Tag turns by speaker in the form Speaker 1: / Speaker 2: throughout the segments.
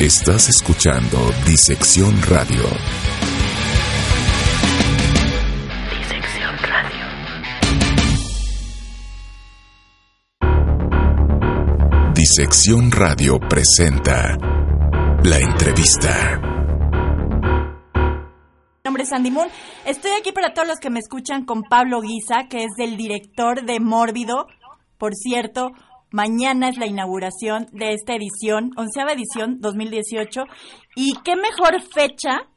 Speaker 1: Estás escuchando Disección Radio.
Speaker 2: Disección Radio.
Speaker 1: Disección Radio presenta la entrevista.
Speaker 3: Mi nombre es Sandy Moon. Estoy aquí para todos los que me escuchan con Pablo Guisa, que es el director de Mórbido. Por cierto, mañana es la inauguración de esta edición, onceava edición 2018. Y qué mejor fecha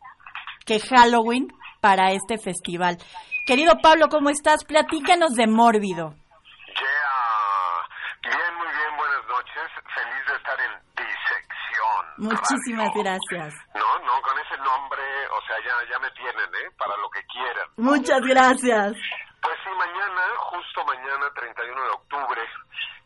Speaker 3: que Halloween para este festival. Querido Pablo, ¿cómo estás? Platícanos de Mórbido.
Speaker 4: Yeah. Bien, muy bien, buenas noches. Feliz de estar en Disección.
Speaker 3: Muchísimas
Speaker 4: Radio.
Speaker 3: gracias.
Speaker 4: No, no, con ese nombre, o sea, ya, ya me tienen, ¿eh? Para lo que quieran.
Speaker 3: Muchas gracias.
Speaker 4: Pues sí, mañana, justo mañana, 31 de octubre,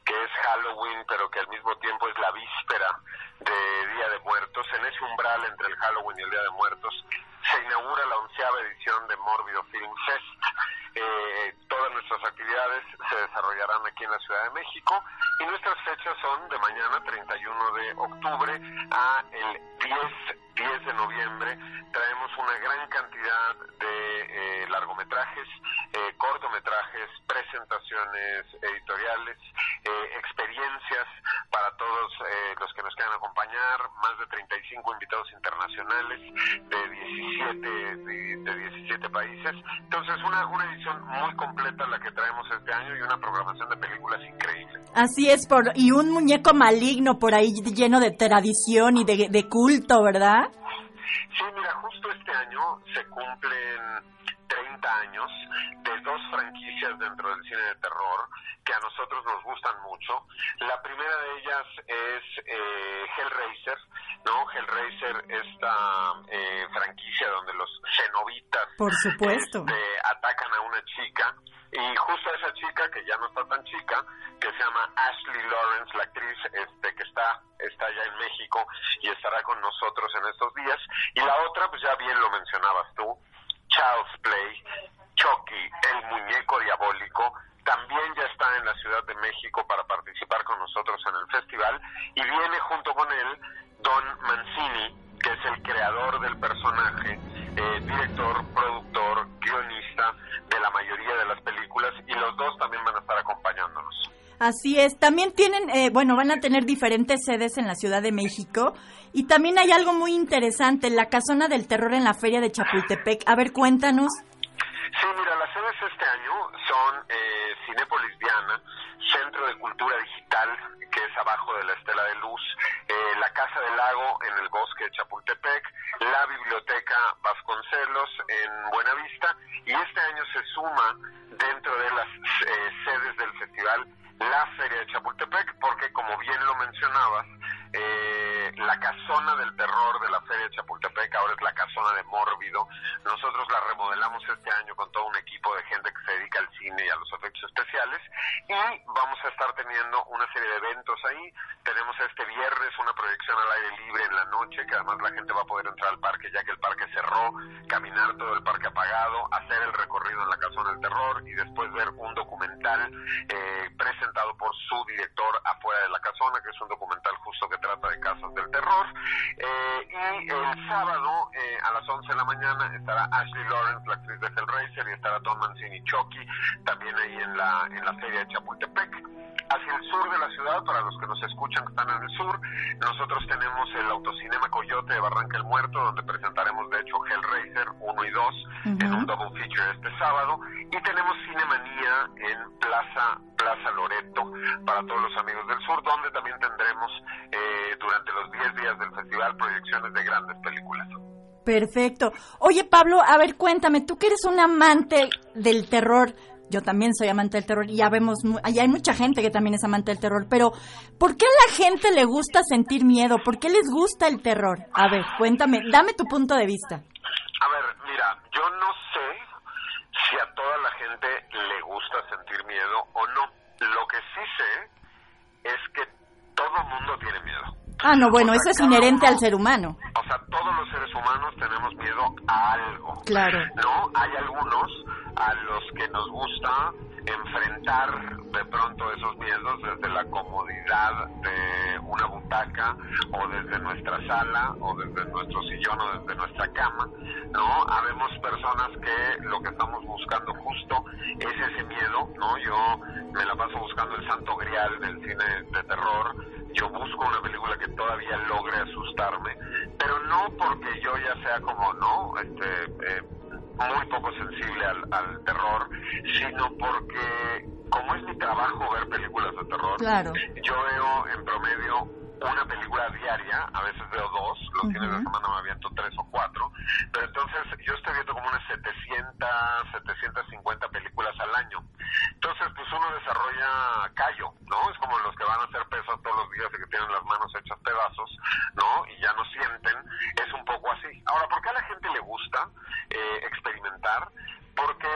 Speaker 4: que es Halloween, pero que al mismo tiempo es la víspera de Día de Muertos, en ese umbral entre el Halloween y el Día de Muertos, se inaugura la onceava edición de Mórbido Film Fest. Eh, todas nuestras actividades se desarrollarán aquí en la Ciudad de México y nuestras fechas son de mañana 31 de octubre a el 10, 10 de noviembre. Traemos una gran cantidad de eh, largometrajes, eh, cortometrajes, presentaciones editoriales, eh, experiencias para todos eh, los que nos quieran acompañar, más de 35 invitados internacionales de 17, de, de 17 países. Entonces, una, una edición muy completa la que traemos este año y una programación de películas increíble.
Speaker 3: Así es, por, y un muñeco maligno por ahí lleno de tradición y de, de culto, ¿verdad?
Speaker 4: Sí, mira, justo este año se cumplen 30 años de dos franquicias dentro del cine de terror que a nosotros nos gustan mucho. La primera de ellas es eh, Hellraiser, ¿no? Hellraiser, esta eh, franquicia donde los cenobitas
Speaker 3: Por supuesto.
Speaker 4: este, atacan a una chica y justo a esa chica que ya no está tan chica que se llama Ashley Lawrence la actriz este que está está ya en México y estará con nosotros en estos días y la otra pues ya bien lo mencionabas tú Child's Play Chucky el muñeco diabólico también ya está en la Ciudad de México para participar con nosotros en el festival y viene junto con él Don Mancini que es el creador del personaje eh, director, productor, guionista de la mayoría de las películas y los dos también van a estar acompañándonos.
Speaker 3: Así es. También tienen, eh, bueno, van a tener diferentes sedes en la Ciudad de México. Y también hay algo muy interesante, la casona del terror en la feria de Chapultepec. A ver, cuéntanos.
Speaker 4: Sí, mira, las sedes este año son eh, Cinépolis Diana, Centro de Cultura Digital, abajo de la Estela de Luz, eh, la Casa del Lago en el Bosque de Chapultepec, la Biblioteca Vasconcelos en Buenavista, y este año se suma dentro de las eh, sedes del festival la Feria de Chapultepec, porque como bien lo mencionabas, eh, la casona del terror de la Feria de Chapultepec ahora es la casona de Mórbido. Nosotros la remodelamos este año con todo un equipo de gente que se dedica al cine y a los efectos especiales y vamos a estar teniendo una serie de eventos ahí. Tenemos este viernes una proyección al aire libre en la noche, que además la gente va a poder entrar al parque ya que el parque cerró, caminar todo el parque apagado, hacer el recorrido en la casona del terror y después ver un documental eh, presentado por su director afuera de la casona, que es un documental justo que trata de casos terror. Eh, y el sábado eh, a las 11 de la mañana estará Ashley Lawrence, la actriz de Hellraiser, y estará Tom Mancini Chucky, también ahí en la, en la feria de Chapultepec. Hacia el sur de la ciudad, para los que nos escuchan que están en el sur, nosotros tenemos el Autocinema Coyote de Barranca el Muerto, donde presentaremos de hecho Hellraiser 1 y 2 en un double feature este sábado. Y tenemos Cinemanía en Plaza, Plaza Loreto para todos los amigos del sur, donde también tendremos eh, durante los 10 días del festival proyecciones de grandes películas.
Speaker 3: Perfecto. Oye, Pablo, a ver, cuéntame, tú que eres un amante del terror. Yo también soy amante del terror y ya vemos, allá hay mucha gente que también es amante del terror, pero ¿por qué a la gente le gusta sentir miedo? ¿Por qué les gusta el terror? A ver, cuéntame, dame tu punto de vista.
Speaker 4: A ver, mira, yo no sé si a toda la gente le gusta sentir miedo o no. Lo que sí sé es que todo mundo tiene miedo.
Speaker 3: Ah, no, bueno,
Speaker 4: O sea,
Speaker 3: eso es inherente
Speaker 4: uno-
Speaker 3: al ser humano.
Speaker 4: O sea, todos los seres humanos tenemos miedo a algo.
Speaker 3: Claro.
Speaker 4: ¿No? Hay algunos a los que nos gusta enfrentar de pronto esos miedos desde la comodidad de una butaca o desde nuestra sala o desde nuestro sillón o desde nuestra cama, ¿no? Habemos personas que lo que estamos buscando justo es ese miedo, ¿no? Yo me la paso buscando el santo grial del cine de terror, yo busco una película que todavía logre asustarme, pero no porque yo ya sea como, ¿no? Este, eh, muy poco sensible al, al terror, sino porque como es mi trabajo ver películas de terror,
Speaker 3: Claro.
Speaker 4: yo veo en promedio una película diaria, a veces veo dos, los fines de semana me aviento tres o cuatro, pero entonces yo estoy viendo como unas 700, 750 películas al año. Entonces, pues uno desarrolla callo, ¿no? Es como los que van a hacer pesas todos los días y que tienen las manos hechas pedazos, ¿no? Y ya no sienten, es un poco así. Ahora, ¿por qué a la gente le gusta eh, experimentar? Porque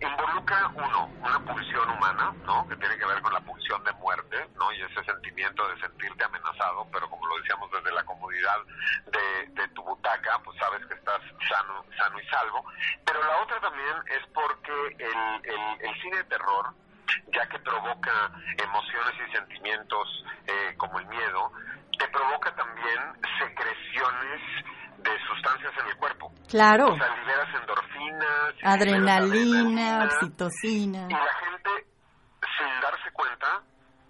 Speaker 4: involucra uno una pulsión humana no que tiene que ver con la pulsión de muerte no y ese sentimiento de sentirte amenazado pero como lo decíamos desde la comodidad de, de tu butaca pues sabes que estás sano sano y salvo pero la otra también es porque el, el, el cine de terror ya que provoca emociones y sentimientos eh, como el miedo te provoca también secreciones de sustancias en el cuerpo
Speaker 3: Claro.
Speaker 4: o sea, liberas endorfinas, liberas
Speaker 3: Adrenalina, oxitocina.
Speaker 4: y la gente, sin darse cuenta,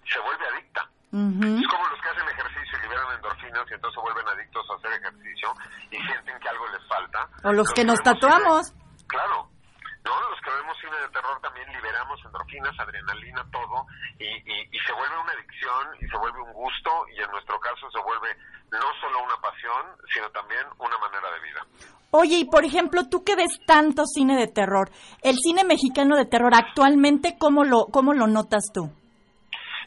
Speaker 4: se vuelve adicta.
Speaker 3: Ujú.
Speaker 4: Es como los que hacen ejercicio y liberan endorfinas y entonces se vuelven adictos a hacer ejercicio y sienten que algo les falta.
Speaker 3: O los que nos
Speaker 4: vemos
Speaker 3: tatuamos.
Speaker 4: claro. Cine de terror también liberamos endorfinas, adrenalina, todo, y, y, y se vuelve una adicción y se vuelve un gusto y en nuestro caso se vuelve no solo una pasión, sino también una manera de vida.
Speaker 3: Oye, y por ejemplo, tú que ves tanto cine de terror, el cine mexicano de terror actualmente, ¿cómo lo, cómo lo notas tú?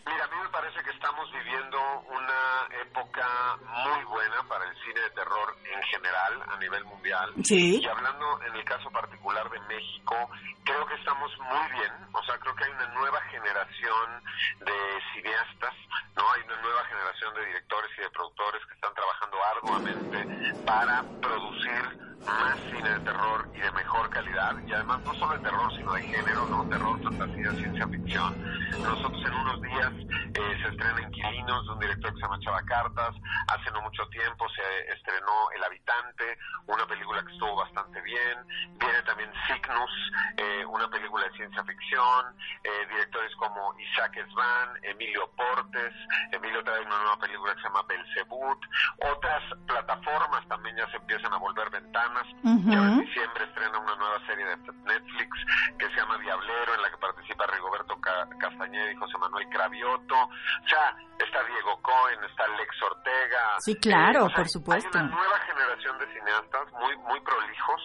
Speaker 4: Mira, a mí me parece que estamos viviendo una época muy buena para el cine de terror en general, a nivel mundial.
Speaker 3: Sí.
Speaker 4: Y hablando en el caso particular de México, creo que estamos muy bien. O sea, creo que hay una nueva generación de cineastas, ¿no? Hay una nueva generación de directores y de productores que están trabajando arduamente para producir más cine de terror y de mejor calidad. Y además no solo de terror, sino de género, ¿no? Terror, fantasía, ciencia ficción. Nosotros en unos días eh, se estrena Inquilinos de un director que se llama Chava Cartas. Hace no mucho tiempo se estrenó El Habitante, una película que estuvo bastante bien. Viene también Cygnus, eh, una película de ciencia ficción. Eh, directores como Isaac Svan, Emilio Portes. Emilio trae una nueva película que se llama Belzebut. Otras plataformas también ya se empiezan a volver ventanas.
Speaker 3: Ujú.
Speaker 4: Ya en diciembre estrena una nueva serie de Netflix que se llama Diablero, en la que participa Rigoberto Ca- Castañeda y José Manuel Cravioto. O sea, está Diego Cohen, está Lex Ortega.
Speaker 3: Sí, claro,
Speaker 4: o sea,
Speaker 3: por supuesto.
Speaker 4: Hay una nueva generación de cineastas muy, muy prolijos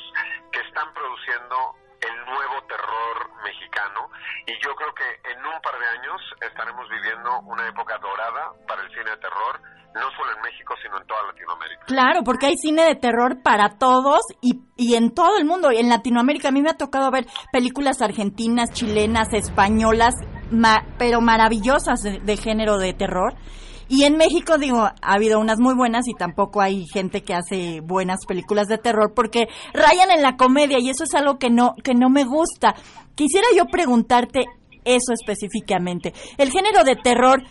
Speaker 4: que están produciendo el nuevo terror mexicano y yo creo que en un par de años estaremos viviendo una época dorada para el cine de terror, no solo en México, sino en toda Latinoamérica.
Speaker 3: Claro, porque hay cine de terror para todos y, y en todo el mundo. En Latinoamérica a mí me ha tocado ver películas argentinas, chilenas, españolas, ma- pero maravillosas de, de género de terror. Y en México, digo, ha habido unas muy buenas y tampoco hay gente que hace buenas películas de terror porque rayan en la comedia y eso es algo que no, que no me gusta. Quisiera yo preguntarte eso específicamente. El género de terror,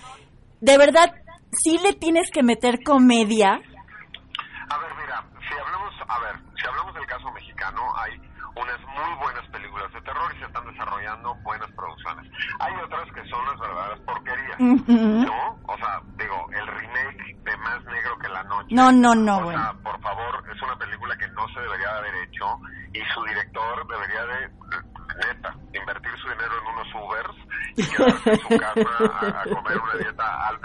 Speaker 3: ¿de verdad sí le tienes que meter comedia?
Speaker 4: A ver, mira, si hablamos, a ver, si hablamos del caso mexicano, hay unas muy buenas películas de terror y se están desarrollando buenas producciones. Hay otras que son las verdaderas porquerías,
Speaker 3: Ujú.
Speaker 4: ¿no? O sea, digo, el remake de Más Negro que la Noche.
Speaker 3: No, no, no,
Speaker 4: O
Speaker 3: bueno.
Speaker 4: sea, por favor, es una película que no se debería de haber hecho y su director debería de, neta, invertir su dinero en unos Ubers y quedarse en su casa a, a comer una dieta alta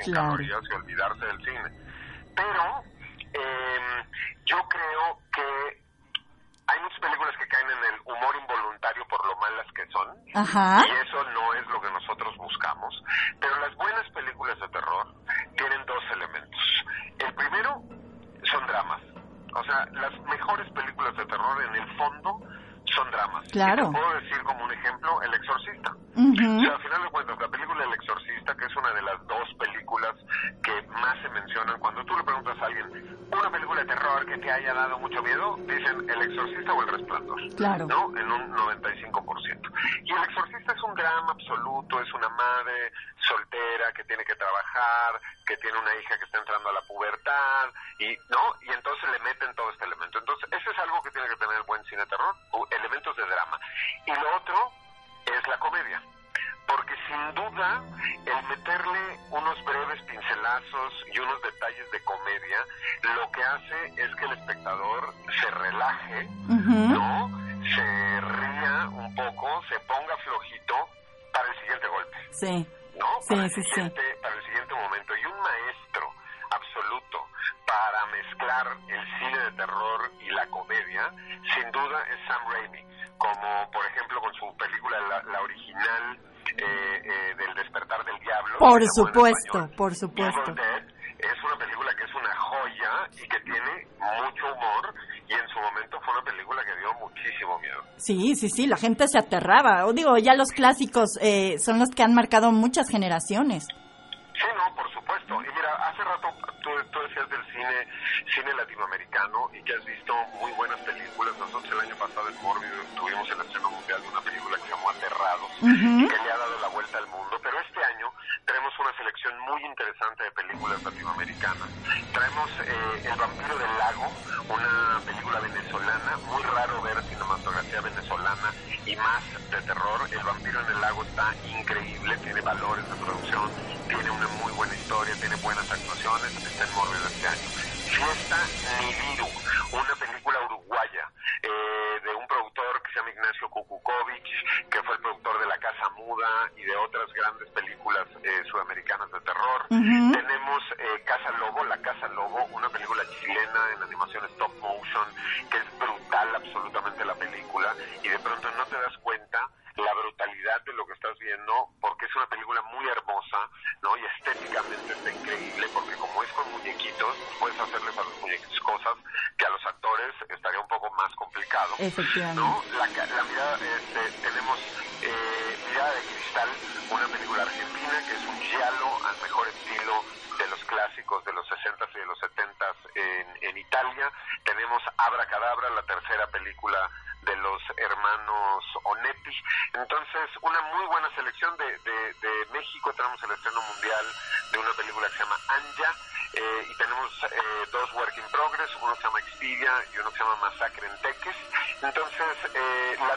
Speaker 4: en
Speaker 3: Claro.
Speaker 4: calorías y olvidarse del cine. Pero eh, yo creo que hay muchas películas que caen en el humor involuntario por lo malas que son.
Speaker 3: Ajá.
Speaker 4: Y eso no es lo que nosotros buscamos. Pero las buenas películas de terror tienen dos elementos. El primero son dramas. O sea, las mejores películas de terror en el fondo son dramas.
Speaker 3: Claro.
Speaker 4: Y te puedo decir como un ejemplo, El Exorcista.
Speaker 3: Ujú.
Speaker 4: O sea, al final de cuentas, la película El Exorcista, que es una de las dos películas que más se reaccionan. Cuando tú le preguntas a alguien, una película de terror que te haya dado mucho miedo, dicen El Exorcista o El Resplandor.
Speaker 3: Claro.
Speaker 4: ¿No? En un 95%. Y El Exorcista es un drama absoluto, es una madre soltera que tiene que trabajar, que tiene una hija que está entrando a la pubertad, y ¿no? Y entonces le meten todo este elemento. Entonces, eso es algo que tiene que tener el buen cine terror, elementos de drama. Y lo otro es la comedia porque sin duda el meterle unos breves pincelazos y unos detalles de comedia lo que hace es que el espectador se relaje, ¿no? Se ría un poco, se ponga flojito para el siguiente golpe.
Speaker 3: Sí.
Speaker 4: ¿No?
Speaker 3: Sí,
Speaker 4: para, el
Speaker 3: sí.
Speaker 4: siguiente, para el siguiente momento. Y un maestro absoluto para mezclar el cine de terror y la comedia, sin duda es Sam Raimi, como por ejemplo con su película, la, la original eh, eh, del despertar del diablo.
Speaker 3: Por supuesto,
Speaker 4: español
Speaker 3: por supuesto.
Speaker 4: Dead, es una película que es una joya y que tiene mucho humor y en su momento fue una película que dio muchísimo miedo.
Speaker 3: Sí, sí, sí, la gente se aterraba. O digo, ya los clásicos eh, son los que han marcado muchas generaciones.
Speaker 4: Sí, no, por supuesto. Y mira, hace rato tú, tú decías del cine, cine latinoamericano y que has visto muy buenas películas. Nosotros el año pasado en Mórbido tuvimos el estreno mundial de una película que le ha dado la vuelta al mundo. Pero este año tenemos una selección muy interesante de películas latinoamericanas. Traemos eh, El vampiro del lago, una película venezolana. Muy raro ver cinematografía venezolana y más de terror. El vampiro en el lago está increíble, tiene valores de producción, tiene una muy buena historia, tiene buenas actuaciones. Está en este año. Fiesta Nibiru, sudamericanas de terror.
Speaker 3: Ujú.
Speaker 4: Tenemos eh, Casa Lobo, La Casa Lobo, una película chilena en animación stop motion, que es brutal absolutamente la película, y de pronto no te das cuenta la brutalidad de lo que estás viendo, porque es una película muy hermosa, ¿no? Y estéticamente está increíble, porque como es con muñequitos, puedes hacerles a los muñequitos cosas que a los actores estaría un poco más complicado.
Speaker 3: Efectivamente.
Speaker 4: ¿no? La, la mirada, este, tenemos eh, Mirada de Cristal, una película argentina que es un mejor estilo de los clásicos de los 60s y de los 70s en, en Italia. Tenemos Abracadabra, la tercera película de los hermanos Onetti. Entonces, una muy buena selección de, de, México. Tenemos el estreno mundial de una película que se llama Anja. eh, y tenemos eh, dos work in progress, uno se llama Expedia y uno se llama Masacre en Teques.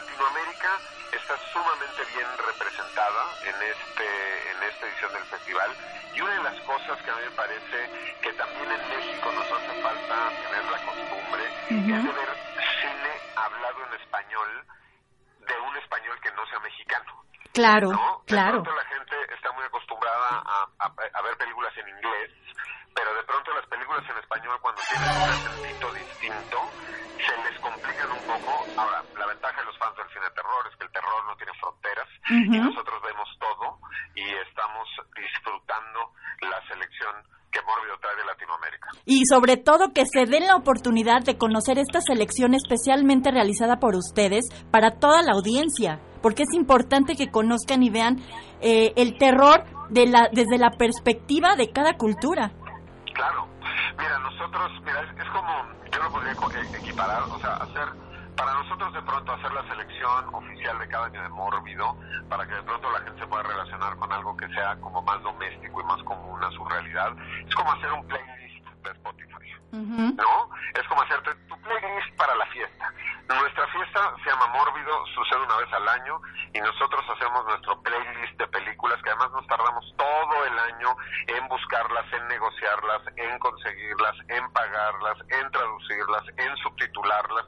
Speaker 4: Latinoamérica está sumamente bien representada en este en esta edición del festival y una de las cosas que a mí me parece que también en México nos hace falta tener la costumbre es de ver cine hablado en español de un español que no sea mexicano.
Speaker 3: Claro,
Speaker 4: ¿no?
Speaker 3: Claro.
Speaker 4: la gente está muy acostumbrada a, a- a ver películas en inglés, pero de pronto las películas en español cuando tienen un acentito distinto se les complican un poco. Ahora, la ventaja de los fans del cine de terror es que el terror no tiene fronteras y nosotros vemos todo y estamos disfrutando la selección que Mórbido trae de Latinoamérica.
Speaker 3: Y sobre todo que se den la oportunidad de conocer esta selección especialmente realizada por ustedes para toda la audiencia, porque es importante que conozcan y vean eh, el terror de la, desde la perspectiva de cada cultura.
Speaker 4: Claro. Mira, nosotros, mira, es, es como, yo lo podría co- e- equiparar, o sea, hacer, para nosotros de pronto hacer la selección oficial de cada año de Mórbido, para que de pronto la gente se pueda relacionar con algo que sea como más doméstico y más común a su realidad, es como hacer un playlist de Spotify.
Speaker 3: Ujú.
Speaker 4: ¿no? Es como hacerte tu playlist para la fiesta. Nuestra fiesta se llama Mórbido, sucede una vez al año y nosotros hacemos nuestro playlist de películas que además nos tardamos todo el año en buscarlas, en negociarlas, en conseguirlas, en pagarlas, en traducirlas, en subtitularlas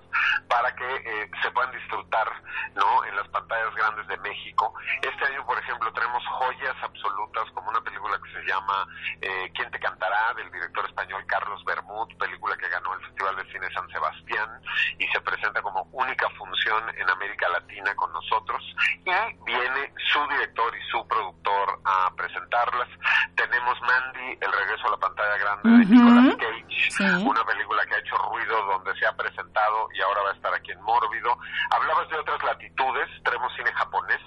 Speaker 4: para que eh, se puedan disfrutar, ¿no? En las pantallas grandes de México. Este año, por ejemplo, tenemos joyas absolutas como una película que se llama eh, ¿Quién te cantará? del director español Carlos Bermud, película que ganó el Festival de Cine San Sebastián y se presenta como única función en América Latina con nosotros y viene su director y su productor a presentarlas. Tenemos El regreso a la pantalla grande de. Nicolas Cage,
Speaker 3: Sí.
Speaker 4: una película que ha hecho ruido donde se ha presentado y ahora va a estar aquí en Mórbido. Hablabas de otras latitudes, tenemos cine japonés,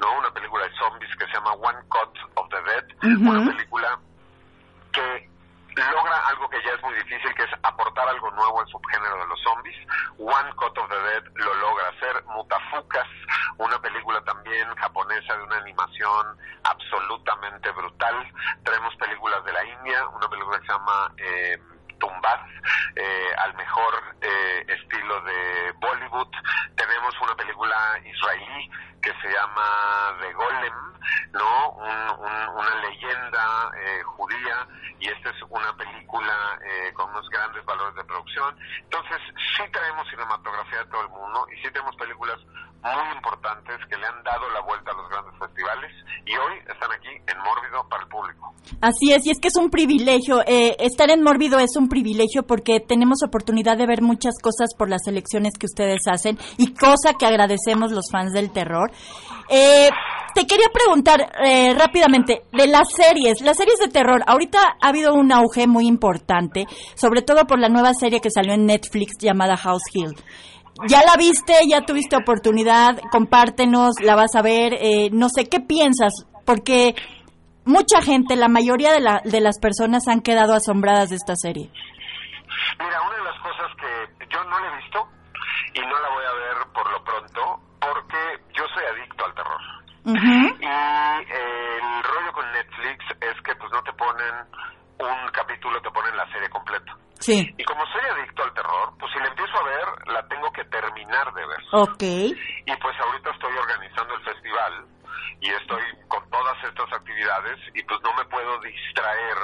Speaker 4: ¿no? Una película de zombies que se llama One Cut of the Dead, una película que logra algo que ya es muy difícil, que es aportar algo nuevo al subgénero de los zombies. One Cut of the Dead lo logra hacer. Mutafukas, una película también japonesa de una animación absolutamente brutal. Tenemos películas de la India, una película que se llama... Eh, eh, al mejor eh, estilo de Bollywood. Tenemos una película israelí que se llama The Golem, ¿no? una leyenda eh, judía y esta es una película eh, con unos grandes valores de producción. Entonces, sí traemos cinematografía de todo el mundo y sí tenemos películas muy importantes que le han dado la vuelta a los grandes festivales y hoy están aquí en Mórbido para el público.
Speaker 3: Así es, y es que es un privilegio. Eh, estar en Mórbido es un privilegio porque tenemos oportunidad de ver muchas cosas por las elecciones que ustedes hacen y cosa que agradecemos los fans del terror. Eh, te quería preguntar eh, rápidamente de las series, las series de terror. Ahorita ha habido un auge muy importante, sobre todo por la nueva serie que salió en Netflix llamada House Hill. ¿Ya la viste? ¿Ya tuviste oportunidad? Compártenos, la vas a ver. Eh, no sé, ¿qué piensas? Porque mucha gente, la mayoría de, la, de las personas han quedado asombradas de esta serie.
Speaker 4: Mira, una de las cosas que yo no la he visto y no la voy a ver por lo pronto porque yo soy adicto al Y el rollo con Netflix es que pues no te ponen un capítulo, te ponen la serie completa.
Speaker 3: Sí.
Speaker 4: Y como soy adicto al terror, pues si la empiezo a ver, la tengo que terminar de ver.
Speaker 3: Ok.
Speaker 4: Y pues ahorita estoy organizando el festival y estoy con todas estas actividades y pues no me puedo distraer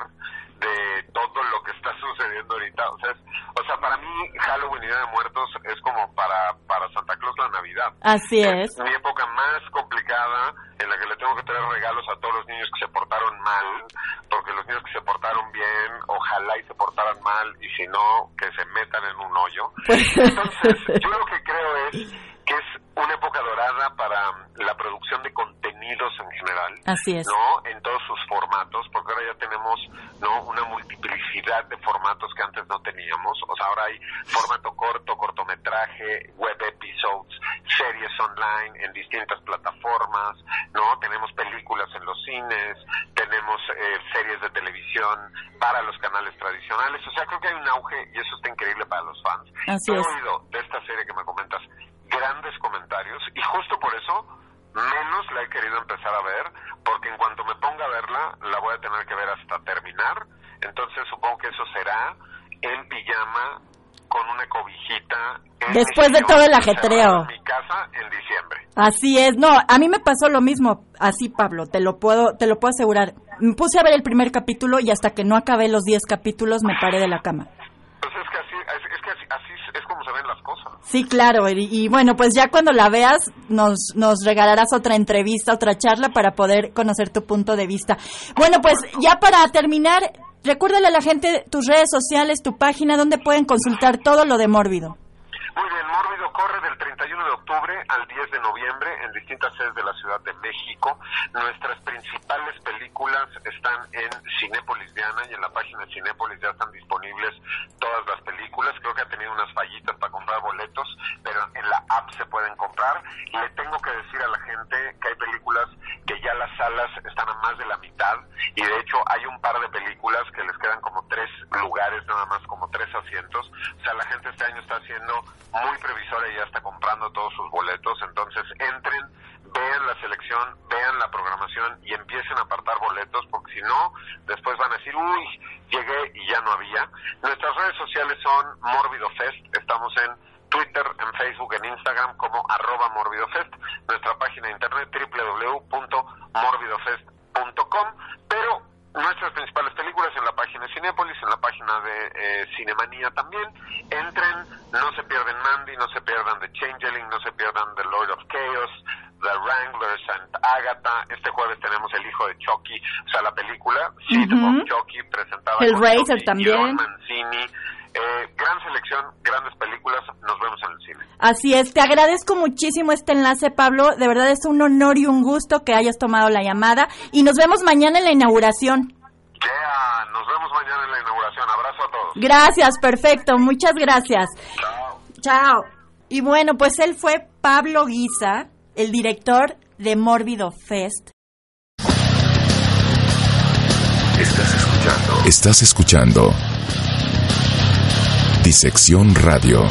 Speaker 4: de todo lo que está sucediendo ahorita. O sea, o sea, para mí Halloween y Día de Muertos es como para, para Santa Claus la Navidad.
Speaker 3: Así es.
Speaker 4: Mi época más complicada en la que le tengo que traer regalos a todos los niños que se portaron mal, porque los niños que se portaron bien, ojalá y se portaran mal, y si no, que se metan en un hoyo. Entonces, yo lo que creo es que es una época dorada para la producción de contenidos en general.
Speaker 3: Así es.
Speaker 4: ¿No? En todos sus formatos, porque ahora ya tenemos, ¿no? Una multiplicidad de formatos que antes no teníamos. O sea, ahora hay formato corto, cortometraje, web episodes, series online en distintas plataformas, ¿no? Tenemos películas en los cines, tenemos eh, series de televisión para los canales tradicionales. O sea, creo que hay un auge y eso está increíble para los fans.
Speaker 3: Así
Speaker 4: he oído de esta serie que me comentas grandes comentarios y justo por eso menos la he querido empezar a ver porque en cuanto me ponga a verla la voy a tener que ver hasta terminar entonces supongo que eso será en pijama con una cobijita en
Speaker 3: Después de todo el ajetreo.
Speaker 4: en mi casa en diciembre
Speaker 3: Así es, no, a mí me pasó lo mismo, así Pablo, te lo puedo, te lo puedo asegurar. Me puse a ver el primer capítulo y hasta que no acabé los 10 capítulos me paré de la cama.
Speaker 4: pues es que así es, es que así, así es como se ven las cosas
Speaker 3: Sí, claro, y, y bueno, pues ya cuando la veas nos, nos regalarás otra entrevista, otra charla para poder conocer tu punto de vista. Bueno, pues ya para terminar, recuérdale a la gente tus redes sociales, tu página, donde pueden consultar todo lo de Mórbido.
Speaker 4: Muy bien, Mórbido corre del 31 de octubre al 10 de noviembre en distintas sedes de la Ciudad de México. Nuestras principales películas están en Cinépolis Diana y en la página de Cinépolis ya están disponibles todas las películas. Creo que ha tenido unas fallitas para comprar boletos, pero en la app se pueden comprar. Le tengo que decir a la gente que hay películas que ya las salas están a más de la mitad y de hecho hay un par de películas que les quedan como tres lugares nada más, tres asientos. O sea, la gente este año está haciendo muy previsora y ya está comprando todos sus boletos. Entonces entren, vean la selección, vean la programación y empiecen a apartar boletos porque si no, después van a decir, uy, llegué y ya no había. Nuestras redes sociales son Mórbido Fest, estamos en Twitter, en Facebook, en Instagram como arroba morbidofest, nuestra página de internet www.morbidofest.com, pero nuestras principales películas en la página de Cinépolis, en la página de eh, Cinemanía también. Entren, no se pierden Mandy, no se pierdan The Changeling, no se pierdan The Lord of Chaos, The Wrangler, Saint Agatha. Este jueves tenemos El Hijo de Chucky, o sea, la película Seed
Speaker 3: Ujú.
Speaker 4: of Chucky, presentada por
Speaker 3: Hellraiser
Speaker 4: Chucky,
Speaker 3: también.
Speaker 4: John Mancini. Eh, gran selección, grandes películas. Nos vemos en el cine.
Speaker 3: Así es, te agradezco muchísimo este enlace, Pablo. De verdad es un honor y un gusto que hayas tomado la llamada. Y nos vemos mañana en la inauguración.
Speaker 4: Yeah, nos vemos mañana en la inauguración. Abrazo a todos.
Speaker 3: Gracias, perfecto. Muchas gracias.
Speaker 4: Chao.
Speaker 3: Chao. Y bueno, pues él fue Pablo Guisa, el director de Mórbido Fest.
Speaker 1: Estás escuchando. Estás escuchando. Disección Radio.